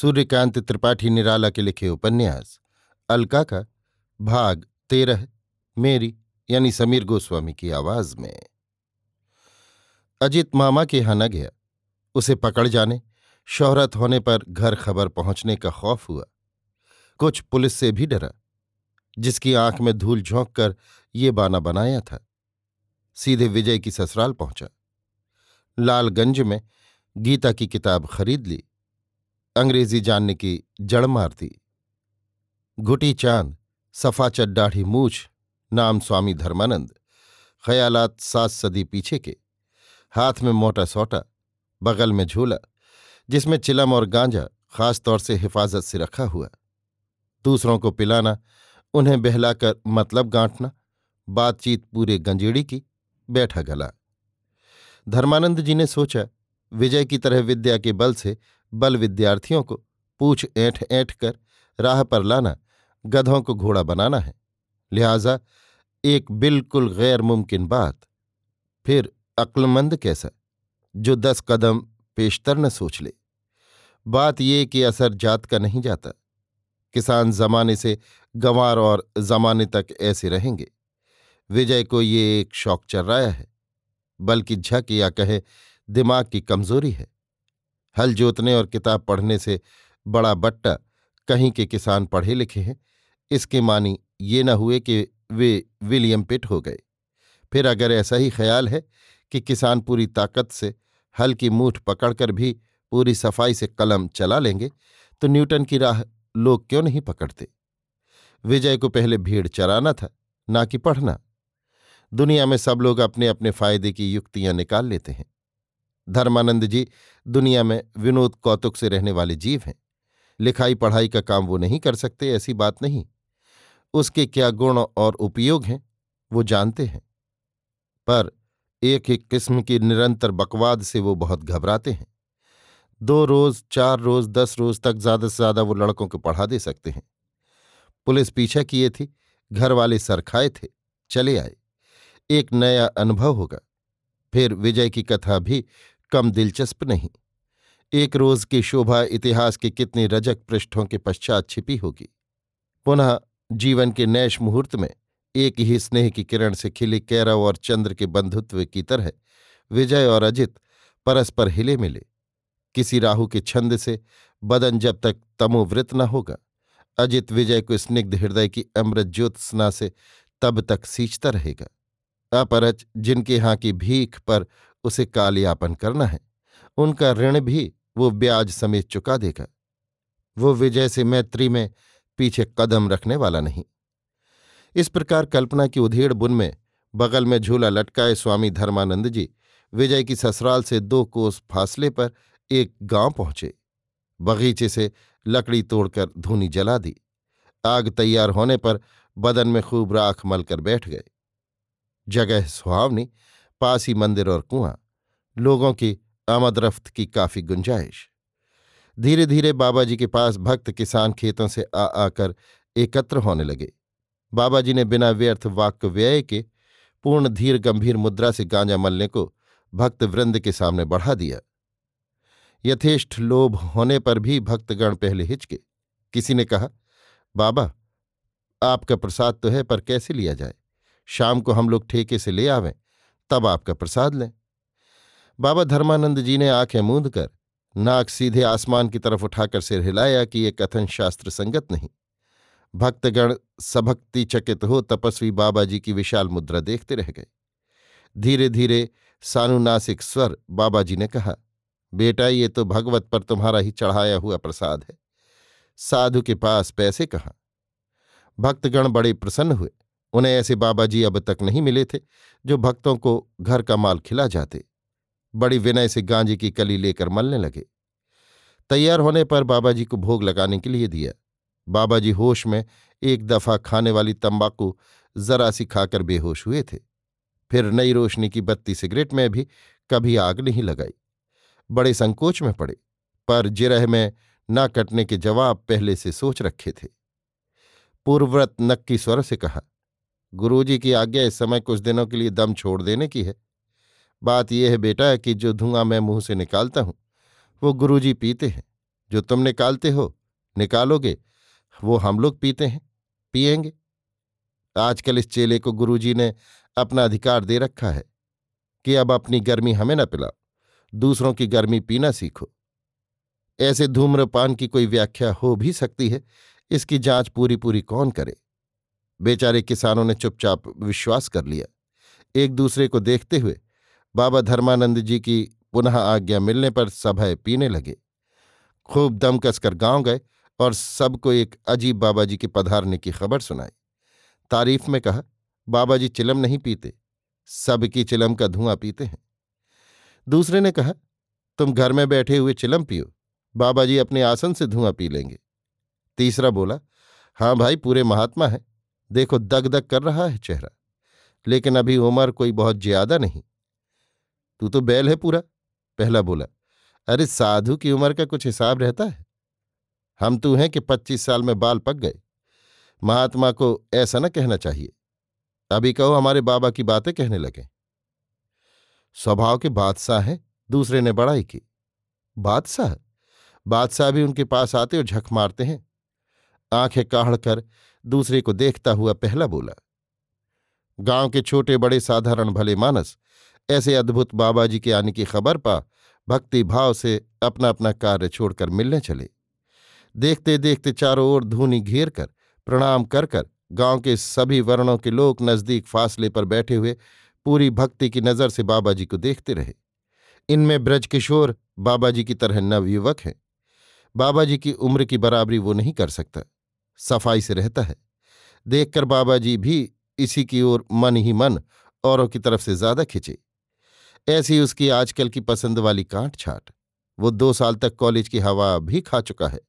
सूर्यकांत त्रिपाठी निराला के लिखे उपन्यास, अलका का भाग तेरह, मेरी, यानी समीर गोस्वामी की आवाज़ में। अजित मामा के यहाँ न गया। उसे पकड़ जाने, शोहरत होने पर घर खबर पहुँचने का खौफ हुआ। कुछ पुलिस से भी डरा, जिसकी आँख में धूल झोंक कर ये बाना बनाया था। सीधे विजय की ससुराल पहुँचा। लालगंज में गीता की किताब खरीद ली। अंग्रेज़ी जानने की जड़ मार दी घुटी चाँद, सफ़ा चड्डाढ़ी मूछ, नाम स्वामी धर्मानंद, ख्यालात सात सदी पीछे के। हाथ में मोटा सोटा, बगल में झूला, जिसमें चिलम और गांजा खास तौर से हिफाजत से रखा हुआ। दूसरों को पिलाना, उन्हें बहलाकर मतलब गांठना, बातचीत पूरे गंजेड़ी की, बैठा गला। धर्मानंद जी ने सोचा, विजय की तरह विद्या के बल से बल विद्यार्थियों को पूछ ऐंठ ऐंठ कर राह पर लाना गधों को घोड़ा बनाना है। लिहाजा एक बिल्कुल गैर मुमकिन बात। फिर अक्लमंद कैसा? जो दस कदम पेशतर न सोच ले। बात ये कि असर जात का नहीं जाता। किसान जमाने से गंवार और जमाने तक ऐसे रहेंगे। विजय को ये एक शौक चल रहा है, बल्कि झक या कहे दिमाग की कमज़ोरी है। हल जोतने और किताब पढ़ने से बड़ा बट्टा कहीं के किसान पढ़े लिखे हैं। इसके मानी ये न हुए कि वे विलियम पिट हो गए। फिर अगर ऐसा ही ख्याल है कि किसान पूरी ताकत से हल की मूठ पकड़कर भी पूरी सफ़ाई से कलम चला लेंगे तो न्यूटन की राह लोग क्यों नहीं पकड़ते? विजय को पहले भीड़ चराना था, ना कि पढ़ना। दुनिया में सब लोग अपने अपने फ़ायदे की युक्तियाँ निकाल लेते हैं। धर्मानंद जी, दुनिया में विनोद कौतुक से रहने वाले जीव हैं। लिखाई, पढ़ाई का काम वो नहीं कर सकते, ऐसी बात नहीं। उसके क्या गुण और उपयोग हैं, वो जानते हैं। पर एक एक किस्म की निरंतर बकवाद से वो बहुत घबराते हैं। दो रोज, चार रोज, दस रोज तक ज़्यादा से ज़्यादा वो लड़कों को पढ़ा दे सकते हैं। पुलिस पीछा किए थी घर वाले सरखाए थे, चले आए। एक नया अनुभव होगा। फिर विजय की कथा भी कम दिलचस्प नहीं। एक रोज की शोभा इतिहास के कितने रजक पृष्ठों के पश्चात छिपी होगी। पुनः जीवन के नैश मुहूर्त में एक ही स्नेह की किरण से खिले कैरव और चंद्र के बंधुत्व की तरह विजय और अजित परस्पर हिले मिले। किसी राहु के छंद से बदन जब तक तमोवृत न होगा, अजित विजय को स्निग्ध हृदय की अमृत ज्योत्सना से तब तक सींचता रहेगा। अपरच जिनके यहाँ की भीख पर उसे कालयापन करना है। उनका ऋण भी वो ब्याज समेत चुका देगा। वो विजय से मैत्री में पीछे कदम रखने वाला नहीं। इस प्रकार कल्पना की उधेड़ बुन में बगल में झूला लटकाए स्वामी धर्मानंद जी विजय की ससुराल से दो कोस फासले पर एक गाँव पहुँचे। बगीचे से लकड़ी तोड़कर धूनी जला दी। आग तैयार होने पर बदन में खूब राख मलकर बैठ गए। जगह सुहावनी पास ही मंदिर और कुआँ, लोगों की आमदरफ्त की काफ़ी गुंजाइश। धीरे धीरे बाबा जी के पास भक्त किसान खेतों से आ आकर एकत्र होने लगे। बाबा जी ने बिना व्यर्थ वाक्य व्यय के पूर्ण धीर गंभीर मुद्रा से गांजा मलने को भक्त वृंद के सामने बढ़ा दिया। यथेष्ट लोभ होने पर भी भक्तगण पहले हिचके। किसी ने कहा, बाबा, आपका प्रसाद तो है पर कैसे लिया जाए? शाम को हम लोग ठेके से ले आवें। तब आपका प्रसाद लें। बाबा धर्मानंद जी ने आँखें मूंद कर, नाक सीधे आसमान की तरफ़ उठाकर सिर हिलाया कि ये कथन शास्त्र संगत नहीं। भक्तगण सबक्ति चकित हो तपस्वी बाबा जी की विशाल मुद्रा देखते रह गए। धीरे धीरे सानुनासिक स्वर बाबा जी ने कहा, बेटा, ये तो भगवत पर तुम्हारा ही चढ़ाया हुआ प्रसाद है। साधु के पास पैसे कहाँ? भक्तगण बड़े प्रसन्न हुए। उन्हें ऐसे बाबा जी अब तक नहीं मिले थे, जो भक्तों को घर का माल खिला जाते। बड़ी विनय से गांजे की कली लेकर मलने लगे। तैयार होने पर बाबा जी को भोग लगाने के लिए दिया। बाबा जी होश में एक दफ़ा खाने वाली तंबाकू जरा सी खाकर बेहोश हुए थे। फिर नई रोशनी की बत्ती सिगरेट में भी कभी आग नहीं लगाई। बड़े संकोच में पड़े, पर जिरह में न कटने के जवाब पहले से सोच रखे थे। पूर्वव्रत नक्की स्वर से कहा गुरुजी की आज्ञा इस समय कुछ दिनों के लिए दम छोड़ देने की है। बात यह है बेटा कि जो धुआँ मैं मुँह से निकालता हूँ, वो गुरुजी पीते हैं। जो तुम निकालते हो, निकालोगे, वो हम लोग पीते हैं पिएँगे आजकल इस चेले को गुरुजी ने अपना अधिकार दे रखा है कि अब अपनी गर्मी हमें न पिलाओ, दूसरों की गर्मी पीना सीखो। ऐसे धूम्रपान की कोई व्याख्या हो भी सकती है, इसकी जाँच पूरी पूरी कौन करे? बेचारे किसानों ने चुपचाप विश्वास कर लिया। एक दूसरे को देखते हुए बाबा धर्मानंद जी की पुनः आज्ञा मिलने पर सभय पीने लगे। खूब दम कसकर गाँव गए और सबको एक अजीब बाबा जी के पधारने की खबर सुनाई। तारीफ़ में कहा, बाबा जी चिलम नहीं पीते, सबकी चिलम का धुआँ पीते हैं। दूसरे ने कहा, तुम घर में बैठे हुए चिलम पियो, बाबा जी अपने आसन से धुआँ पी लेंगे। तीसरा बोला हाँ भाई, पूरे महात्मा है। देखो दग दग कर रहा है चेहरा, लेकिन अभी उम्र कोई बहुत ज़्यादा नहीं। तू तो बैल है पूरा, पहला बोला। अरे, साधु की उम्र का कुछ हिसाब रहता है। हम तू हैं कि पच्चीस साल में बाल पक गए। महात्मा को ऐसा न कहना चाहिए। अभी कहो, हमारे बाबा की बातें कहने लगे। स्वभाव के बादशाह हैं, दूसरे ने बड़ाई की। बादशाह? बादशाह भी उनके पास आते और झक मारते हैं। आँखें काढ़ कर दूसरे को देखता हुआ पहला बोला, गाँव के छोटे बड़े साधारण भले मानस, ऐसे अद्भुत बाबा जी के आने की खबर पा, भक्ति भाव से अपना अपना कार्य छोड़कर मिलने चले। देखते देखते चारों ओर धूनी घेर कर, प्रणाम कर कर, गाँव के सभी वर्णों के लोग नज़दीक फासले पर बैठे हुए पूरी भक्ति की नज़र से बाबा जी को देखते रहे। इनमें ब्रजकिशोर बाबा जी की तरह नवयुवक है। बाबा जी की उम्र की बराबरी वो नहीं कर सकता। सफ़ाई से रहता है। देखकर बाबा जी भी इसी की ओर मन ही मन औरों की तरफ़ से ज़्यादा खिंचे। ऐसी उसकी आजकल की पसंद वाली कांट छाट, वो दो साल तक कॉलेज की हवा भी खा चुका है।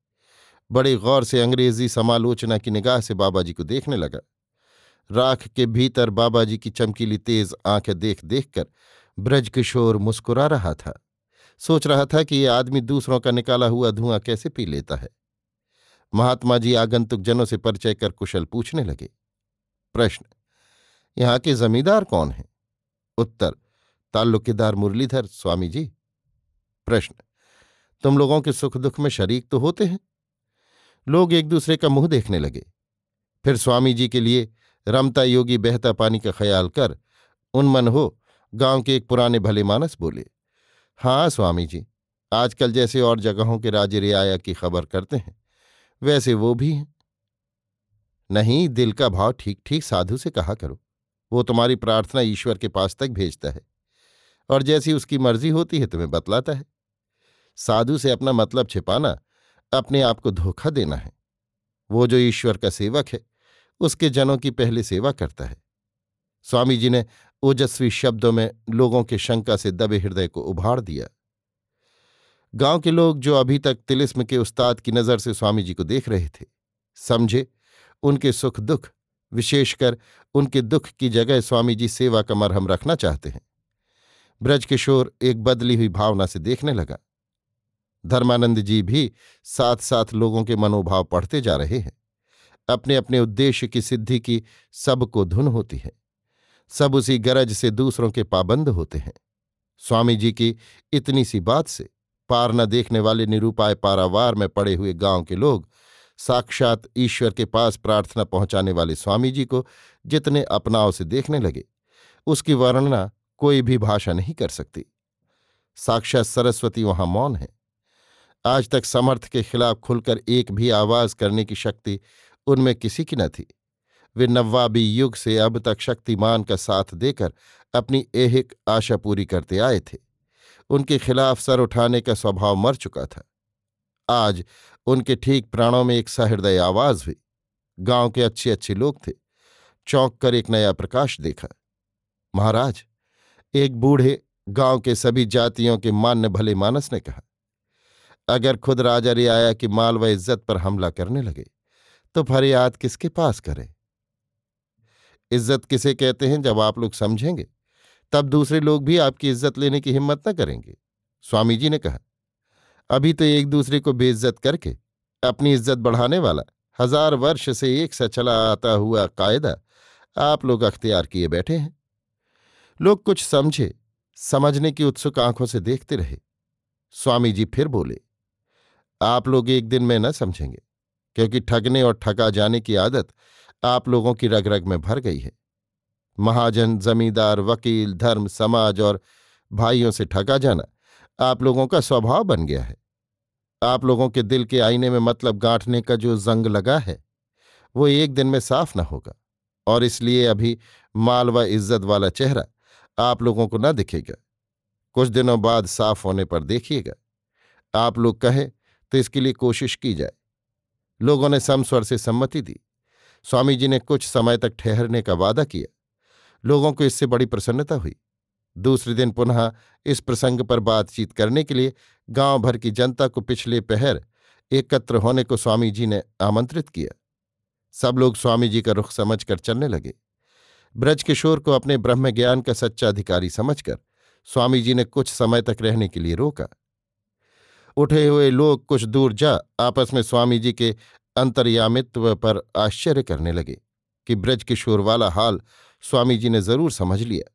बड़े गौर से अंग्रेज़ी समालोचना की निगाह से बाबा जी को देखने लगा। राख के भीतर बाबा जी की चमकीली तेज आँखें देख देख कर ब्रजकिशोर मुस्कुरा रहा था। सोच रहा था कि ये आदमी दूसरों का निकाला हुआ धुआँ कैसे पी लेता है। महात्मा जी आगंतुक जनों से परिचय कर कुशल पूछने लगे। प्रश्न, यहाँ के जमींदार कौन हैं? उत्तर, ताल्लुकेदार मुरलीधर स्वामी जी प्रश्न, तुम लोगों के सुख दुख में शरीक तो होते हैं? लोग एक दूसरे का मुँह देखने लगे। फिर स्वामी जी के लिए रमता योगी बहता पानी का ख्याल कर, उनमन हो, गाँव के एक पुराने भले मानस बोले हाँ स्वामी जी आजकल जैसे और जगहों के राजे रियाया की खबर करते हैं। वैसे वो भी हैं। नहीं, दिल का भाव ठीक ठीक साधु से कहा करो। वो तुम्हारी प्रार्थना ईश्वर के पास तक भेजता है। और जैसी उसकी मर्ज़ी होती है, तुम्हें बतलाता है। साधु से अपना मतलब छिपाना अपने आप को धोखा देना है। वो जो ईश्वर का सेवक है, उसके जनों की पहले सेवा करता है। स्वामी जी ने ओजस्वी शब्दों में लोगों के शंका से दबे हृदय को उभार दिया। गाँव के लोग जो अभी तक तिलिस्म के उस्ताद की नज़र से स्वामी जी को देख रहे थे, समझे, उनके सुख दुख, विशेषकर उनके दुख की जगह स्वामी जी सेवा का मरहम रखना चाहते हैं। ब्रजकिशोर एक बदली हुई भावना से देखने लगा। धर्मानंद जी भी साथ साथ लोगों के मनोभाव पढ़ते जा रहे हैं। अपने अपने उद्देश्य की सिद्धि की सबको धुन होती है। सब उसी गरज से दूसरों के पाबंद होते हैं। स्वामी जी की इतनी सी बात से पार न देखने वाले निरूपाय पारावार में पड़े हुए गाँव के लोग साक्षात ईश्वर के पास प्रार्थना पहुँचाने वाले स्वामी जी को जितने अपनाव से देखने लगे, उसकी वर्णना कोई भी भाषा नहीं कर सकती। साक्षात सरस्वती वहाँ मौन है। आज तक समर्थ के खिलाफ खुलकर एक भी आवाज़ करने की शक्ति उनमें किसी की न थी। वे नवाबी युग से अब तक शक्तिमान का साथ देकर अपनी एहिक आशा पूरी करते आए थे। उनके खिलाफ सर उठाने का स्वभाव मर चुका था। आज उनके ठीक प्राणों में एक सहृदय आवाज़ हुई। गाँव के अच्छे अच्छे लोग थे। चौंक कर एक नया प्रकाश देखा। महाराज, एक बूढ़े गाँव के सभी जातियों के मान्य भले मानस ने कहा, अगर खुद राजा रियाया की माल व इज़्ज़त पर हमला करने लगे तो फरियाद किसके पास करें? इज़्ज़त किसे कहते हैं जब आप लोग समझेंगे? तब दूसरे लोग भी आपकी इज़्ज़त लेने की हिम्मत न करेंगे। स्वामी जी ने कहा, अभी तो एक दूसरे को बेइज्जत करके अपनी इज़्ज़त बढ़ाने वाला हज़ार वर्ष से एक सा चला आता हुआ कायदा आप लोग अख्तियार किए बैठे हैं। लोग कुछ समझे, समझने की उत्सुक आँखों से देखते रहे। स्वामी जी फिर बोले, आप लोग एक दिन में न समझेंगे, क्योंकि ठगने और ठगा जाने की आदत आप लोगों की रग रग में भर गई है। महाजन, जमींदार, वकील, धर्म, समाज और भाइयों से ठगा जाना आप लोगों का स्वभाव बन गया है। आप लोगों के दिल के आईने में मतलब गांठने का जो जंग लगा है, वो एक दिन में साफ़ न होगा और इसलिए अभी माल व इज़्ज़त वाला चेहरा आप लोगों को न दिखेगा। कुछ दिनों बाद साफ़ होने पर देखिएगा। आप लोग कहें तो इसके लिए कोशिश की जाए। लोगों ने समस्वर से सम्मति दी। स्वामी जी ने कुछ समय तक ठहरने का वादा किया। लोगों को इससे बड़ी प्रसन्नता हुई। दूसरे दिन पुनः इस प्रसंग पर बातचीत करने के लिए गाँव भर की जनता को पिछले पहर एकत्र होने को स्वामी जी ने आमंत्रित किया। सब लोग स्वामी जी का रुख समझकर चलने लगे। ब्रज किशोर को अपने ब्रह्म ज्ञान का सच्चा अधिकारी समझकर स्वामी जी ने कुछ समय तक रहने के लिए रोका। उठे हुए लोग कुछ दूर जा आपस में स्वामी जी के अंतर्यामित्व पर आश्चर्य करने लगे कि ब्रज किशोर वाला हाल स्वामी जी ने ज़रूर समझ लिया।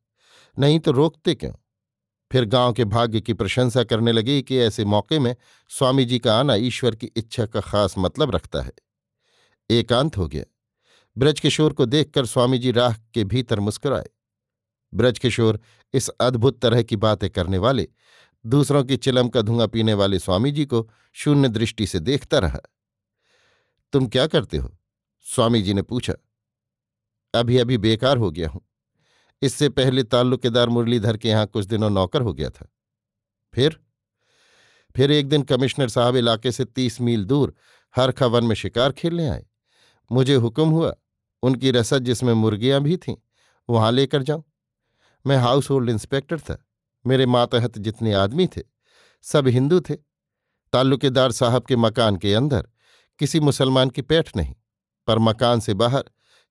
नहीं तो रोकते क्यों? फिर गाँव के भाग्य की प्रशंसा करने लगे कि ऐसे मौके में स्वामी जी का आना ईश्वर की इच्छा का खास मतलब रखता है। एकांत हो गया। ब्रजकिशोर को देखकर स्वामी जी राह के भीतर मुस्कुराए। ब्रजकिशोर इस अद्भुत तरह की बातें करने वाले, दूसरों की चिलम का धुआँ पीने वाले स्वामी जी को शून्य दृष्टि से देखता रहा। तुम क्या करते हो? स्वामी जी ने पूछा। अभी अभी बेकार हो गया हूँ। इससे पहले ताल्लुकेदार मुरलीधर के यहाँ कुछ दिनों नौकर हो गया था। फिर? फिर एक दिन कमिश्नर साहब इलाके से तीस मील दूर हरखा वन में शिकार खेलने आए। मुझे हुक्म हुआ, उनकी रसद जिसमें मुर्गियाँ भी थीं, वहाँ लेकर जाऊँ। मैं हाउस होल्ड इंस्पेक्टर था, मेरे मातहत जितने आदमी थे, सब हिंदू थे। ताल्लुकेदार साहब के मकान के अंदर किसी मुसलमान की पैठ नहीं, पर मकान से बाहर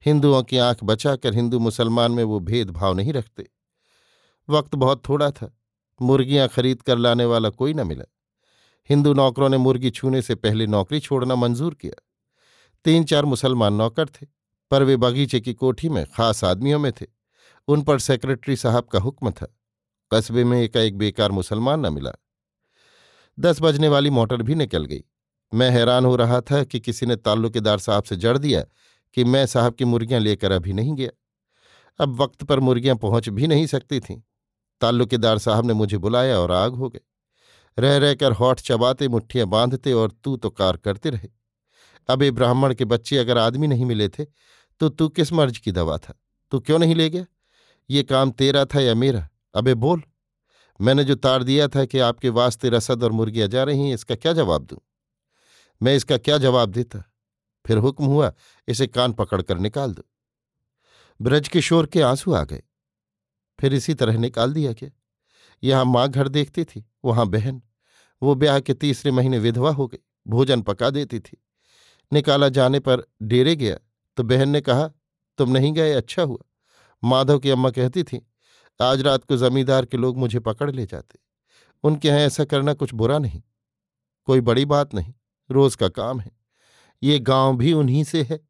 हिंदुओं की आँख बचाकर हिंदू मुसलमान में वो भेदभाव नहीं रखते। वक्त बहुत थोड़ा था। मुर्गियाँ खरीद कर लाने वाला कोई न मिला। हिंदू नौकरों ने मुर्गी छूने से पहले नौकरी छोड़ना मंजूर किया। तीन चार मुसलमान नौकर थे, पर वे बगीचे की कोठी में खास आदमियों में थे। उन पर सेक्रेटरी साहब का हुक्म था। कस्बे में एक एक बेकार मुसलमान न मिला। दस बजने वाली मोटर भी निकल गई। मैं हैरान हो रहा था कि किसी ने ताल्लुकेदार साहब से जड़ दिया कि मैं साहब की मुर्गियाँ लेकर अभी नहीं गया। अब वक्त पर मुर्गियाँ पहुँच भी नहीं सकती थीं। ताल्लुकेदार साहब ने मुझे बुलाया और आग हो गए रह रहकर होठ चबाते मुठ्ठियाँ बांधते और तू तो कार करते रहे। अब ये ब्राह्मण के बच्चे अगर आदमी नहीं मिले थे तो तू किस मर्ज की दवा था? तू क्यों नहीं ले गया? ये काम तेरा था या मेरा? अबे बोल। मैंने जो तार दिया था कि आपके वास्ते रसद और मुर्गियाँ जा रही हैं, इसका क्या जवाब दूँ? मैं इसका क्या जवाब देता? फिर हुक्म हुआ, इसे कान पकड़कर निकाल दो। ब्रज किशोर के आँसू आ गए। फिर इसी तरह निकाल दिया गया। यहाँ माँ घर देखती थी, वहाँ बहन। वो ब्याह के तीसरे महीने विधवा हो गई, भोजन पका देती थी। निकाला जाने पर डेरे गया तो बहन ने कहा, तुम नहीं गए अच्छा हुआ। माधव की अम्मा कहती थी, आज रात को जमींदार के लोग मुझे पकड़ ले जाते। उनके यहाँ ऐसा करना कुछ बुरा नहीं। कोई बड़ी बात नहीं, रोज का काम है। ये गाँव भी उन्हीं से है।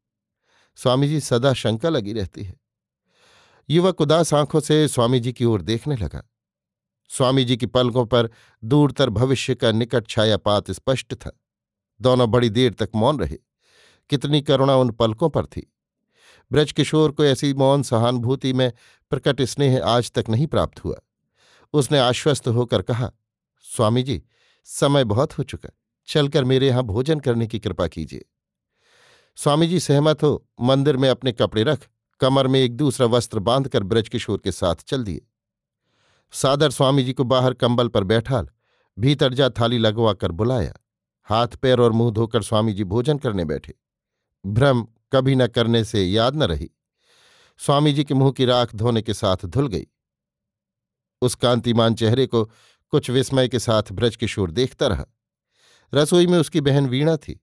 स्वामी जी सदा शंका लगी रहती है। युवक उदास आँखों से स्वामी जी की ओर देखने लगा। स्वामी जी की पलकों पर दूरतर भविष्य का निकट छायापात स्पष्ट था। दोनों बड़ी देर तक मौन रहे। कितनी करुणा उन पलकों पर थी। ब्रजकिशोर को ऐसी मौन सहानुभूति में प्रकट स्नेह आज तक नहीं प्राप्त हुआ। उसने आश्वस्त होकर कहा, स्वामी जी, समय बहुत हो चुका। चलकर मेरे यहाँ भोजन करने की कृपा कीजिए। स्वामी जी सहमत हो, मंदिर में अपने कपड़े रख, कमर में एक दूसरा वस्त्र बांधकर ब्रजकिशोर के साथ चल दिए। सादर स्वामी जी को बाहर कंबल पर बैठाल, भीतर जा थाली लगवा कर बुलाया। हाथ, पैर और मुँह धोकर स्वामी जी भोजन करने बैठे। भ्रम कभी न करने से याद न रही। स्वामी जी के मुँह की राख धोने के साथ धुल गई। उस कांतिमान चेहरे को कुछ विस्मय के साथ ब्रज किशोर देखता रहा। रसोई में उसकी बहन वीणा थी।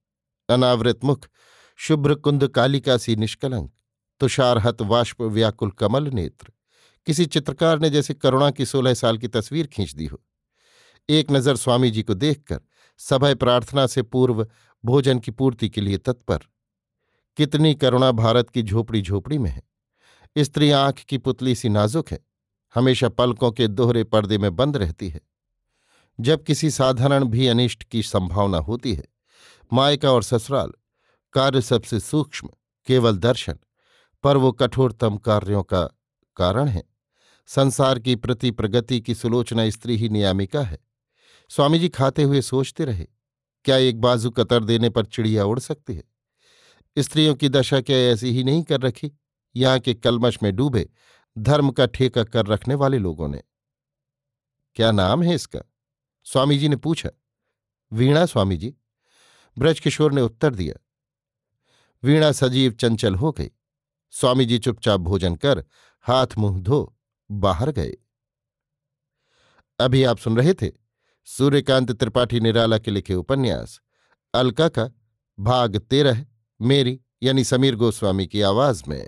अनावृत मुख शुभ्र कुंद कालिका सी निष्कलंक, तुषारहत वाष्प व्याकुल कमल नेत्र। किसी चित्रकार ने जैसे करुणा की सोलह साल की तस्वीर खींच दी हो। एक नज़र स्वामी जी को देखकर सभय प्रार्थना से पूर्व भोजन की पूर्ति के लिए तत्पर, कितनी करुणा भारत की झोपड़ी झोपड़ी में है। स्त्री आँख की पुतली सी नाजुक है, हमेशा पलकों के दोहरे पर्दे में बंद रहती है। जब किसी साधारण भी अनिष्ट की संभावना होती है, मायका और ससुराल कार्य सबसे सूक्ष्म, केवल दर्शन, पर वो कठोरतम कार्यों का कारण है। संसार की प्रति प्रगति की सुलोचना स्त्री ही नियामिका है। स्वामी जी खाते हुए सोचते रहे, क्या एक बाजू कतर देने पर चिड़िया उड़ सकती है? स्त्रियों की दशा क्या ऐसी ही नहीं कर रखी? यहाँ के कलमश में डूबे धर्म का ठेका कर रखने वाले लोगों ने। क्या नाम है इसका? स्वामी जी ने पूछा। वीणा स्वामी जी ब्रजकिशोर ने उत्तर दिया। वीणा सजीव चंचल हो गई। स्वामी जी चुपचाप भोजन कर हाथ मुँह धो बाहर गए। अभी आप सुन रहे थे सूर्यकांत त्रिपाठी निराला के लिखे उपन्यास, अलका का भाग तेरह, मेरी यानी समीर गोस्वामी की आवाज़ में।